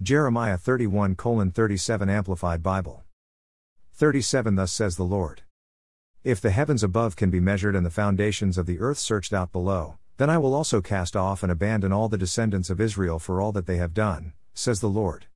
Jeremiah 31 37 Amplified Bible. 37 Thus says the Lord. If the heavens above can be measured and the foundations of the earth searched out below, then I will also cast off and abandon all the descendants of Israel for all that they have done, says the Lord.